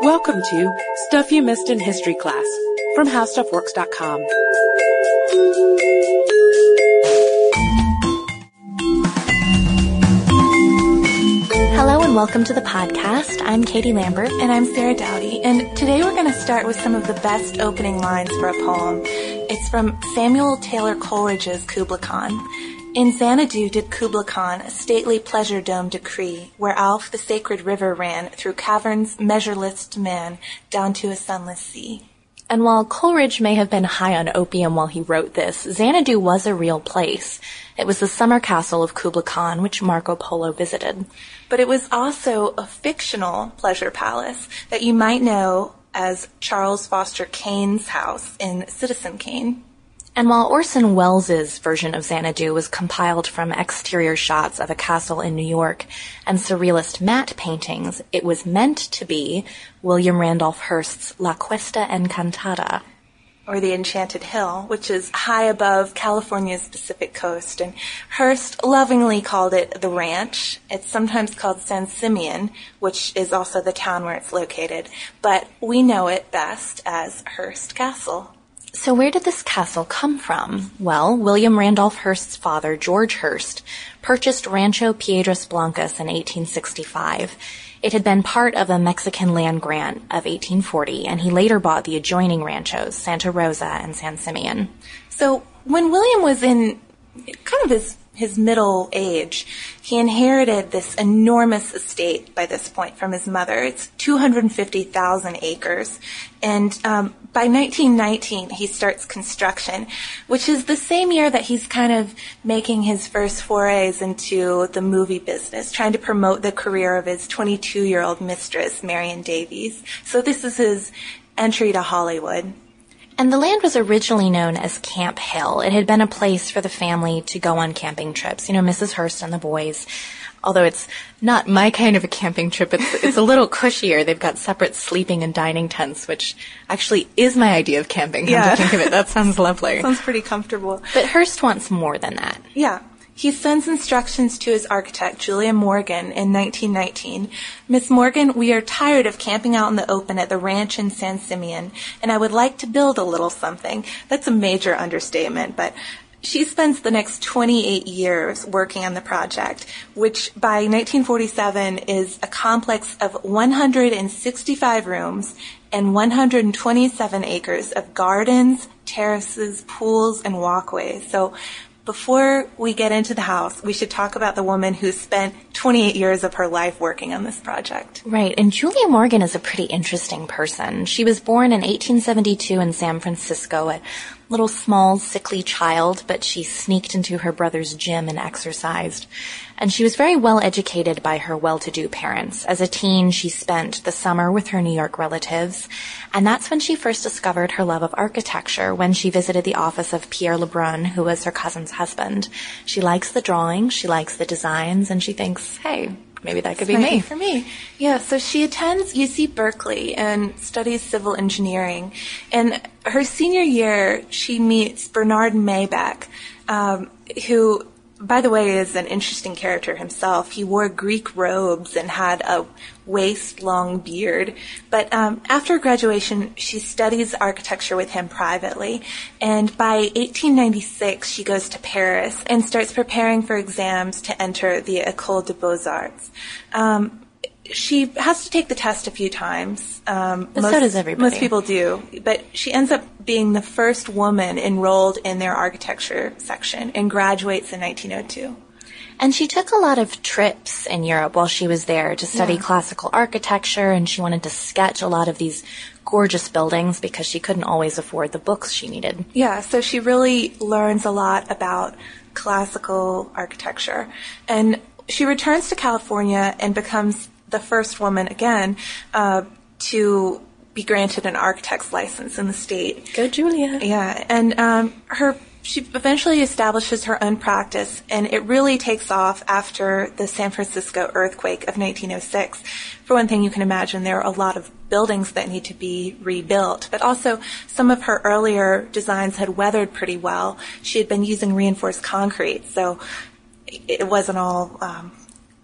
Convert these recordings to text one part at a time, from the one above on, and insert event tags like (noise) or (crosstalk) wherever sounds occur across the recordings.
Welcome to Stuff You Missed in History Class from HowStuffWorks.com. Hello and welcome to the podcast. I'm Katie Lambert. And I'm Sarah Dowdy. And today we're going to start with some of the best opening lines for a poem. It's from Samuel Taylor Coleridge's Kubla Khan. In Xanadu did Kubla Khan a stately pleasure dome decree, where Alph the sacred river ran through caverns measureless to man, down to a sunless sea. And while Coleridge may have been high on opium while he wrote this, Xanadu was a real place. It was the summer castle of Kubla Khan, which Marco Polo visited. But it was also a fictional pleasure palace that you might know as Charles Foster Kane's house in Citizen Kane. And while Orson Welles' version of Xanadu was compiled from exterior shots of a castle in New York and surrealist matte paintings, it was meant to be William Randolph Hearst's La Cuesta Encantada. Or the Enchanted Hill, which is high above California's Pacific coast. And Hearst lovingly called it the ranch. It's sometimes called San Simeon, which is also the town where it's located. But we know it best as Hearst Castle. So where did this castle come from? Well, William Randolph Hearst's father, George Hearst, purchased Rancho Piedras Blancas in 1865. It had been part of a Mexican land grant of 1840, and he later bought the adjoining ranchos, Santa Rosa and San Simeon. So when William was in kind of his his middle age, he inherited this enormous estate by this point from his mother. It's 250,000 acres. And um, by 1919, he starts construction, which is the same year that he's kind of making his first forays into the movie business, trying to promote the career of his 22 year old mistress, Marion Davies. So this is his entry to Hollywood. And the land was originally known as Camp Hill. It had been a place for the family to go on camping trips. You know, Mrs. Hearst and the boys. Although it's not my kind of a camping trip, it's, (laughs) it's a little cushier. They've got separate sleeping and dining tents, which actually is my idea of camping. Yeah. to think of it, that sounds (laughs) lovely. Sounds pretty comfortable. But Hearst wants more than that. Yeah. He sends instructions to his architect, Julia Morgan, in 1919. Miss Morgan, we are tired of camping out in the open at the ranch in San Simeon, and I would like to build a little something. That's a major understatement, but she spends the next 28 years working on the project, which by 1947 is a complex of 165 rooms and 127 acres of gardens, terraces, pools, and walkways. So before we get into the house, we should talk about the woman who spent 28 years of her life working on this project. Right, and Julia Morgan is a pretty interesting person. She was born in 1872 in San Francisco, a little small, sickly child, but she sneaked into her brother's gym and exercised. And she was very well educated by her well-to-do parents. As a teen, she spent the summer with her New York relatives, and that's when she first discovered her love of architecture when she visited the office of Pierre Lebrun, who was her cousin's husband. She likes the drawings, she likes the designs, and she thinks, hey, maybe that could be me. for me. Yeah, so she attends UC Berkeley and studies civil engineering. And her senior year, she meets Bernard Maybeck, um, who, by the way, is an interesting character himself. He wore Greek robes and had a waist-long beard. But um, after graduation, she studies architecture with him privately. And by 1896, she goes to Paris and starts preparing for exams to enter the École des Beaux-Arts. Um, she has to take the test a few times. Um, But so does everybody. Most people do. But she ends up being the first woman enrolled in their architecture section and graduates in 1902. And she took a lot of trips in Europe while she was there to study Yeah. classical architecture and she wanted to sketch a lot of these gorgeous buildings because she couldn't always afford the books she needed. Yeah, so she really learns a lot about classical architecture. And she returns to California and becomes the first woman again uh, to be granted an architect's license in the state. Go Julia. Yeah, and um, her she eventually establishes her own practice, and it really takes off after the San Francisco earthquake of 1906. For one thing, you can imagine there are a lot of buildings that need to be rebuilt, but also some of her earlier designs had weathered pretty well. She had been using reinforced concrete, so it wasn't all um,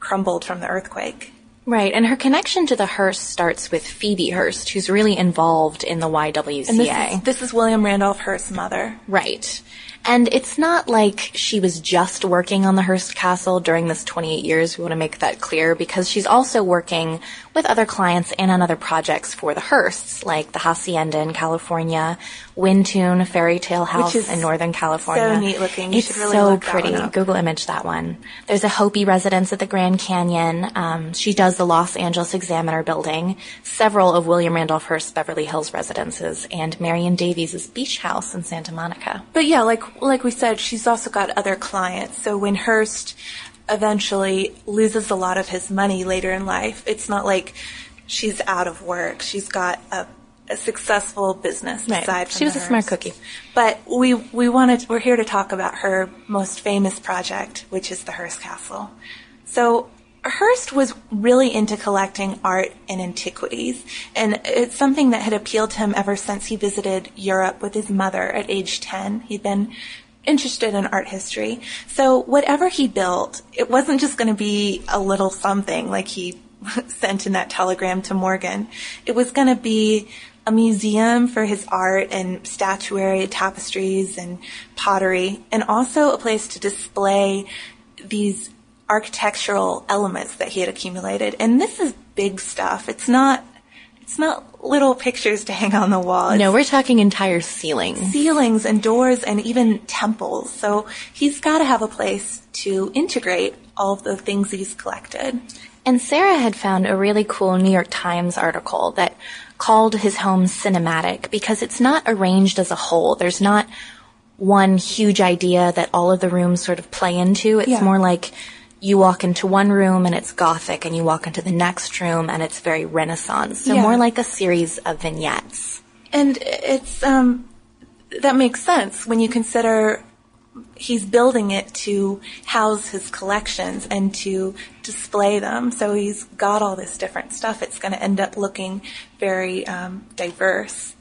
crumbled from the earthquake. Right, and her connection to the Hearst starts with Phoebe Hearst, who's really involved in the YWCA. And this is, this is William Randolph Hearst's mother. Right. And it's not like she was just working on the Hearst Castle during this 28 years. We want to make that clear because she's also working with other clients and on other projects for the Hearsts, like the Hacienda in California, Wyntoon Fairy Tale House in Northern California. So neat looking. You it's really so pretty. Google image that one. There's a Hopi residence at the Grand Canyon. Um, she does the Los Angeles Examiner building, several of William Randolph Hearst's Beverly Hills residences, and Marion Davies' beach house in Santa Monica. But yeah, like like we said, she's also got other clients. So when Hearst eventually loses a lot of his money later in life, it's not like she's out of work. She's got a, a successful business Right. aside from She was the a smart cookie. But we we wanted we're here to talk about her most famous project, which is the Hearst Castle. So Hearst was really into collecting art and antiquities, and it's something that had appealed to him ever since he visited Europe with his mother at age 10. He'd been interested in art history. So whatever he built, it wasn't just going to be a little something like he (laughs) sent in that telegram to Morgan. It was going to be a museum for his art and statuary, tapestries and pottery, and also a place to display these architectural elements that he had accumulated. And this is big stuff. It's not it's not little pictures to hang on the wall. No, we're talking entire ceilings. ceilings and doors and even temples. So he's got to have a place to integrate all of the things he's collected. And Sarah had found a really cool New York Times article that called his home cinematic because it's not arranged as a whole. There's not one huge idea that all of the rooms sort of play into. It's Yeah. more like you walk into one room and it's gothic and you walk into the next room and it's very renaissance. So Yeah. more like a series of vignettes. And it's um, that makes sense when you consider he's building it to house his collections and to display them. So he's got all this different stuff. It's going to end up looking very um, diverse.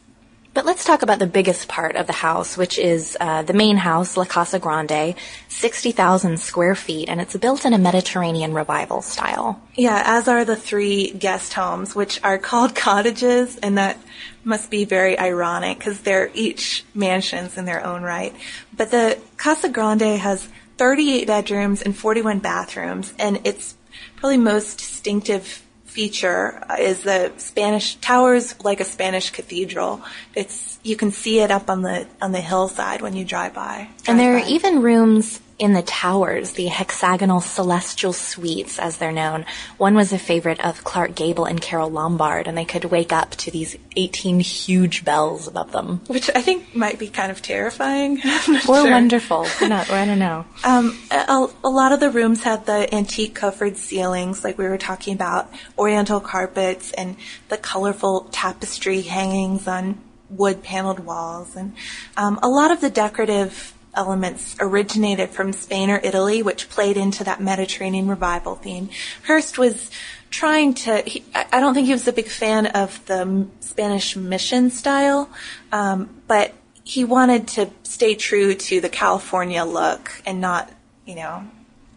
But let's talk about the biggest part of the house, which is uh, the main house, La Casa Grande, 60,000 square feet, and it's built in a Mediterranean revival style. Yeah, as are the three guest homes, which are called cottages, and that must be very ironic because they're each mansions in their own right. But the Casa Grande has 38 bedrooms and 41 bathrooms, and its probably most distinctive feature is the Spanish towers like a Spanish cathedral. It's you can see it up on the on the hillside when you drive by. And there drive are even rooms in the towers, the hexagonal celestial suites, as they're known. One was a favorite of Clark Gable and Carole Lombard, and they could wake up to these 18 huge bells above them. which I think might be kind of terrifying. (laughs) Or sure. wonderful. (laughs) Or not, I don't know. Um, a, a lot of the rooms had the antique coffered ceilings, like we were talking about, oriental carpets, and the colorful tapestry hangings on wood paneled walls. And um, a lot of the decorative elements originated from Spain or Italy, which played into that Mediterranean revival theme. Hearst was trying to, he, I don't think he was a big fan of the Spanish mission style, um, but he wanted to stay true to the California look and not, you know,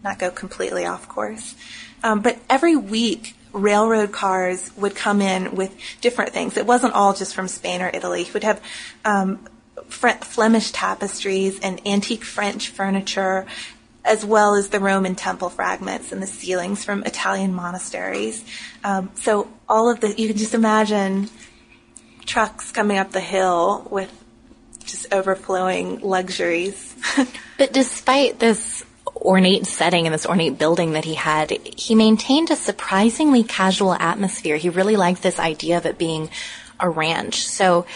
not go completely off course. Um, but every week, railroad cars would come in with different things. It wasn't all just from Spain or Italy. He would have um, Flemish tapestries and antique French furniture, as well as the Roman temple fragments and the ceilings from Italian monasteries. Um, so all of the, you can just imagine trucks coming up the hill with just overflowing luxuries. (laughs) But despite this ornate setting and this ornate building that he had, he maintained a surprisingly casual atmosphere. He really liked this idea of it being a ranch. So,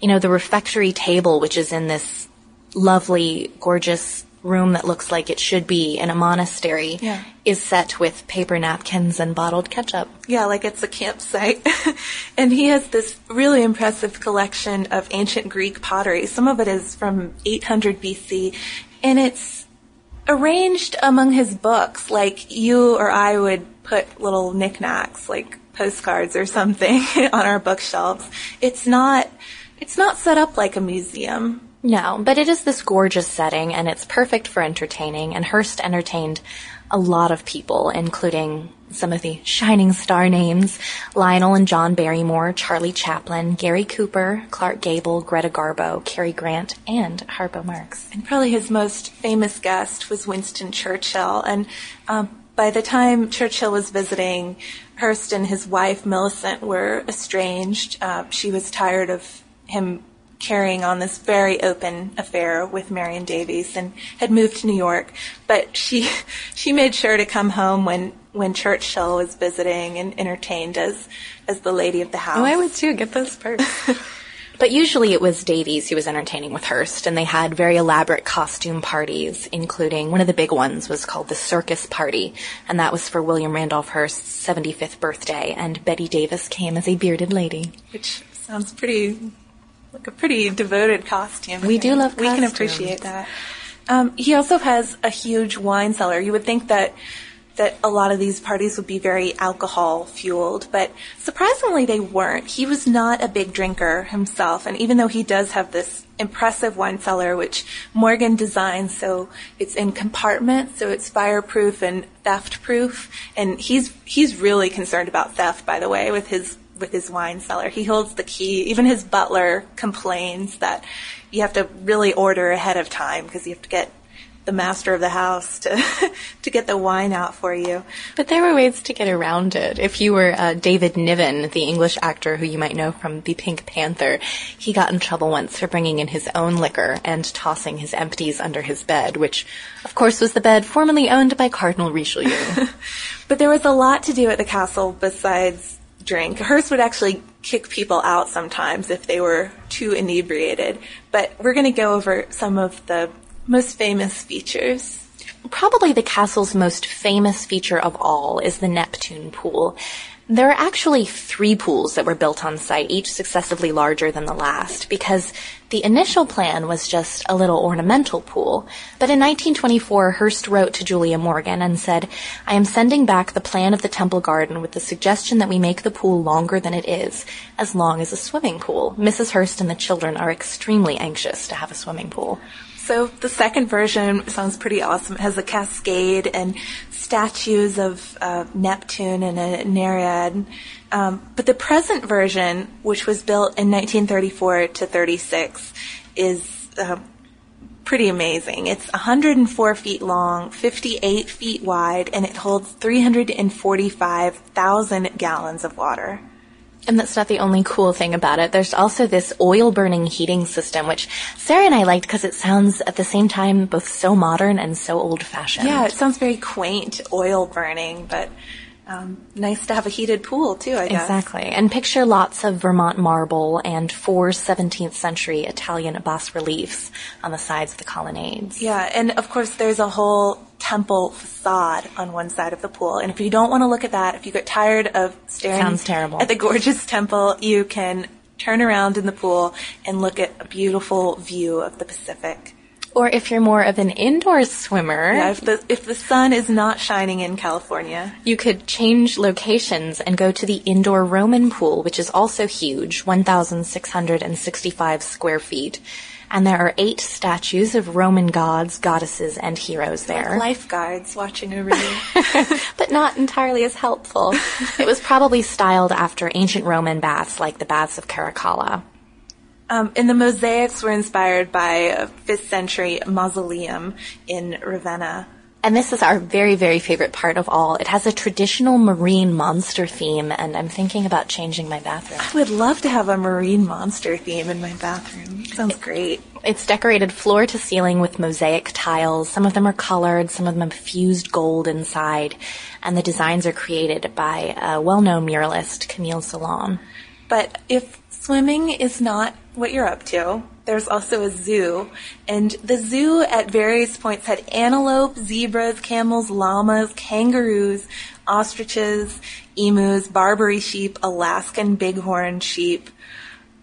you know, the refectory table, which is in this lovely, gorgeous room that looks like it should be in a monastery, Yeah. is set with paper napkins and bottled ketchup. Yeah, like it's a campsite. (laughs) and he has this really impressive collection of ancient Greek pottery. Some of it is from 800 BC, and it's arranged among his books like you or I would put little knickknacks, like postcards or something, (laughs) on our bookshelves. It's not, it's not set up like a museum. No, but it is this gorgeous setting and it's perfect for entertaining and Hearst entertained a lot of people, including some of the shining star names Lionel and John Barrymore, Charlie Chaplin, Gary Cooper, Clark Gable, Greta Garbo, Cary Grant, and Harpo Marx. And probably his most famous guest was Winston Churchill. And um, by the time Churchill was visiting, Hearst and his wife Millicent were estranged. Uh, she was tired of him carrying on this very open affair with Marion Davies and had moved to New York. But she (laughs) she made sure to come home when when Churchill was visiting and entertained as as the lady of the house. Oh, I would too. Get those perks. (laughs) But usually it was Davies who was entertaining with Hearst, and they had very elaborate costume parties, including one of the big ones was called the Circus Party, and that was for William Randolph Hearst's 75th birthday, and Bette Davis came as a bearded lady. Which sounds pretty, like a pretty devoted costume. We do love We can appreciate that. Um, he also has a huge wine cellar. You would think that that a lot of these parties would be very alcohol fueled, but surprisingly they weren't. He was not a big drinker himself, and even though he does have this impressive wine cellar, which Morgan designed so it's in compartments, so it's fireproof and theft proof, and he's he's really concerned about theft, by the way, with his with his wine cellar. He holds the key. Even his butler complains that you have to really order ahead of time because you have to get the master of the house to (laughs) to get the wine out for you. But there were ways to get around it. If you were uh, David Niven, the English actor who you might know from The Pink Panther, he got in trouble once for bringing in his own liquor and tossing his empties under his bed, which, of course, was the bed formerly owned by Cardinal Richelieu. (laughs) But there was a lot to do at the castle besides drink. Hearst would actually kick people out sometimes if they were too inebriated. But we're going to go over some of the most famous features. Probably the castle's most famous feature of all is the Neptune pool. There are actually three pools that were built on site, each successively larger than the last, because the initial plan was just a little ornamental pool. But in 1924, Hearst wrote to Julia Morgan and said, I am sending back the plan of the temple garden with the suggestion that we make the pool longer than it is, as long as a swimming pool. Mrs. Hearst and the children are extremely anxious to have a swimming pool. So the second version sounds pretty awesome. It has a cascade and statues of uh, Neptune and a Nereid. Um, but the present version, which was built in 1934 to 36, is uh, pretty amazing. It's 104 feet long, 58 feet wide, and it holds 345,000 gallons of water. And that's not the only cool thing about it. There's also this oil burning heating system, which Sarah and I liked because it sounds at the same time both so modern and so old fashioned. Yeah, it sounds very quaint, oil burning, but um, nice to have a heated pool too, I guess. Exactly. And picture lots of Vermont marble and four 17th century Italian bas reliefs on the sides of the colonnades. Yeah, and of course there's a whole temple facade on one side of the pool. And if you don't want to look at that, if you get tired of staring Sounds terrible. at the gorgeous temple, you can turn around in the pool and look at a beautiful view of the Pacific. Or if you're more of an indoor swimmer, Yeah, if the if the sun is not shining in California, you could change locations and go to the indoor Roman pool, which is also huge, 1,665 square feet. And there are eight statues of Roman gods, goddesses, and heroes there. life guides watching over you. (laughs) but not entirely as helpful. it was probably styled after ancient Roman baths like the baths of Caracalla. Um, and the mosaics were inspired by a 5th century mausoleum in Ravenna. And this is our very, very favorite part of all. It has a traditional marine monster theme, and I'm thinking about changing my bathroom. I would love to have a marine monster theme in my bathroom. Sounds great. It's decorated floor to ceiling with mosaic tiles. Some of them are colored, some of them have fused gold inside, and the designs are created by a well-known muralist, Camille Solon. But if swimming is not what you're up to, there's also a zoo. And the zoo at various points had antelope, zebras, camels, llamas, kangaroos, ostriches, emus, Barbary sheep, Alaskan bighorn sheep.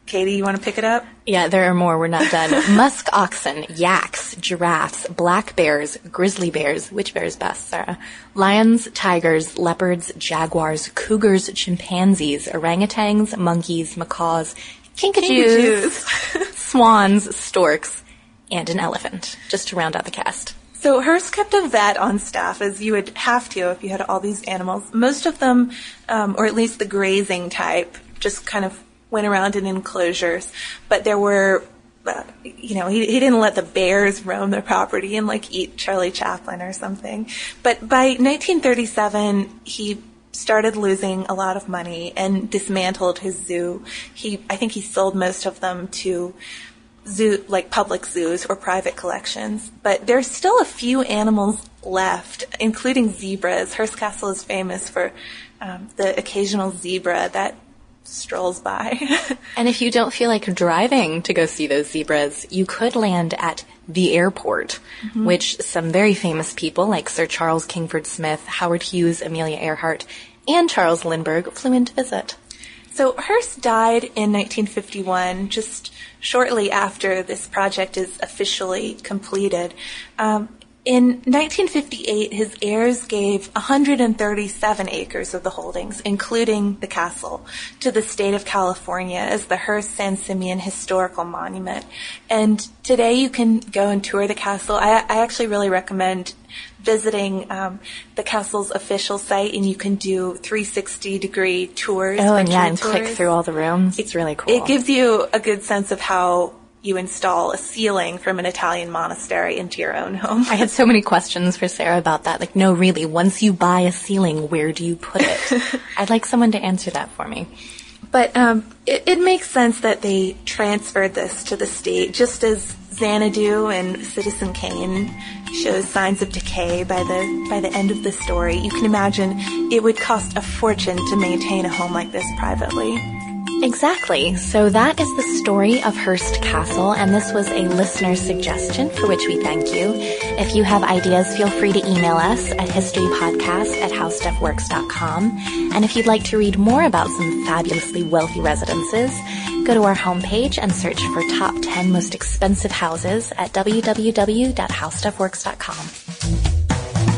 Katie, you want to pick it up? Yeah, there are more. We're not done. (laughs) Musk oxen, yaks, giraffes, black bears, grizzly bears. Which bear is best, Sarah? Lions, tigers, leopards, jaguars, cougars, chimpanzees, orangutans, monkeys, macaws, kinkajous, (laughs) swans, storks, and an elephant, just to round out the cast. So Hearst kept a vet on staff, as you would have to if you had all these animals. Most of them, um, or at least the grazing type, just kind of went around in enclosures. But there were, uh, you know, he, he didn't let the bears roam the property and like eat Charlie Chaplin or something. But by 1937, he started losing a lot of money and dismantled his zoo. He, I think he sold most of them to zoo, like public zoos or private collections. But there's still a few animals left, including zebras. Hearst Castle is famous for um, the occasional zebra that strolls by. (laughs) and if you don't feel like driving to go see those zebras, you could land at the airport, mm-hmm. which some very famous people like Sir Charles Kingsford Smith, Howard Hughes, Amelia Earhart, and Charles Lindbergh flew in to visit. So Hearst died in 1951, just shortly after this project is officially completed. Um, in 1958, his heirs gave 137 acres of the holdings, including the castle, to the state of California as the Hearst San Simeon Historical Monument. And today you can go and tour the castle. I, I actually really recommend visiting um, the castle's official site, and you can do 360 degree tours. Oh, and yeah, and tours. click through all the rooms. It's really cool. It gives you a good sense of how you install a ceiling from an Italian monastery into your own home. I had so many questions for Sarah about that. Like, no, really, once you buy a ceiling, where do you put it? (laughs) I'd like someone to answer that for me. But um, it, it, makes sense that they transferred this to the state, just as Xanadu and Citizen Kane shows signs of decay by the by the end of the story. You can imagine it would cost a fortune to maintain a home like this privately. Exactly. So that is the story of Hearst Castle, and this was a listener suggestion for which we thank you. If you have ideas, feel free to email us at historypodcast at howstuffworks.com. And if you'd like to read more about some fabulously wealthy residences, go to our homepage and search for top 10 most expensive houses at www.howstuffworks.com.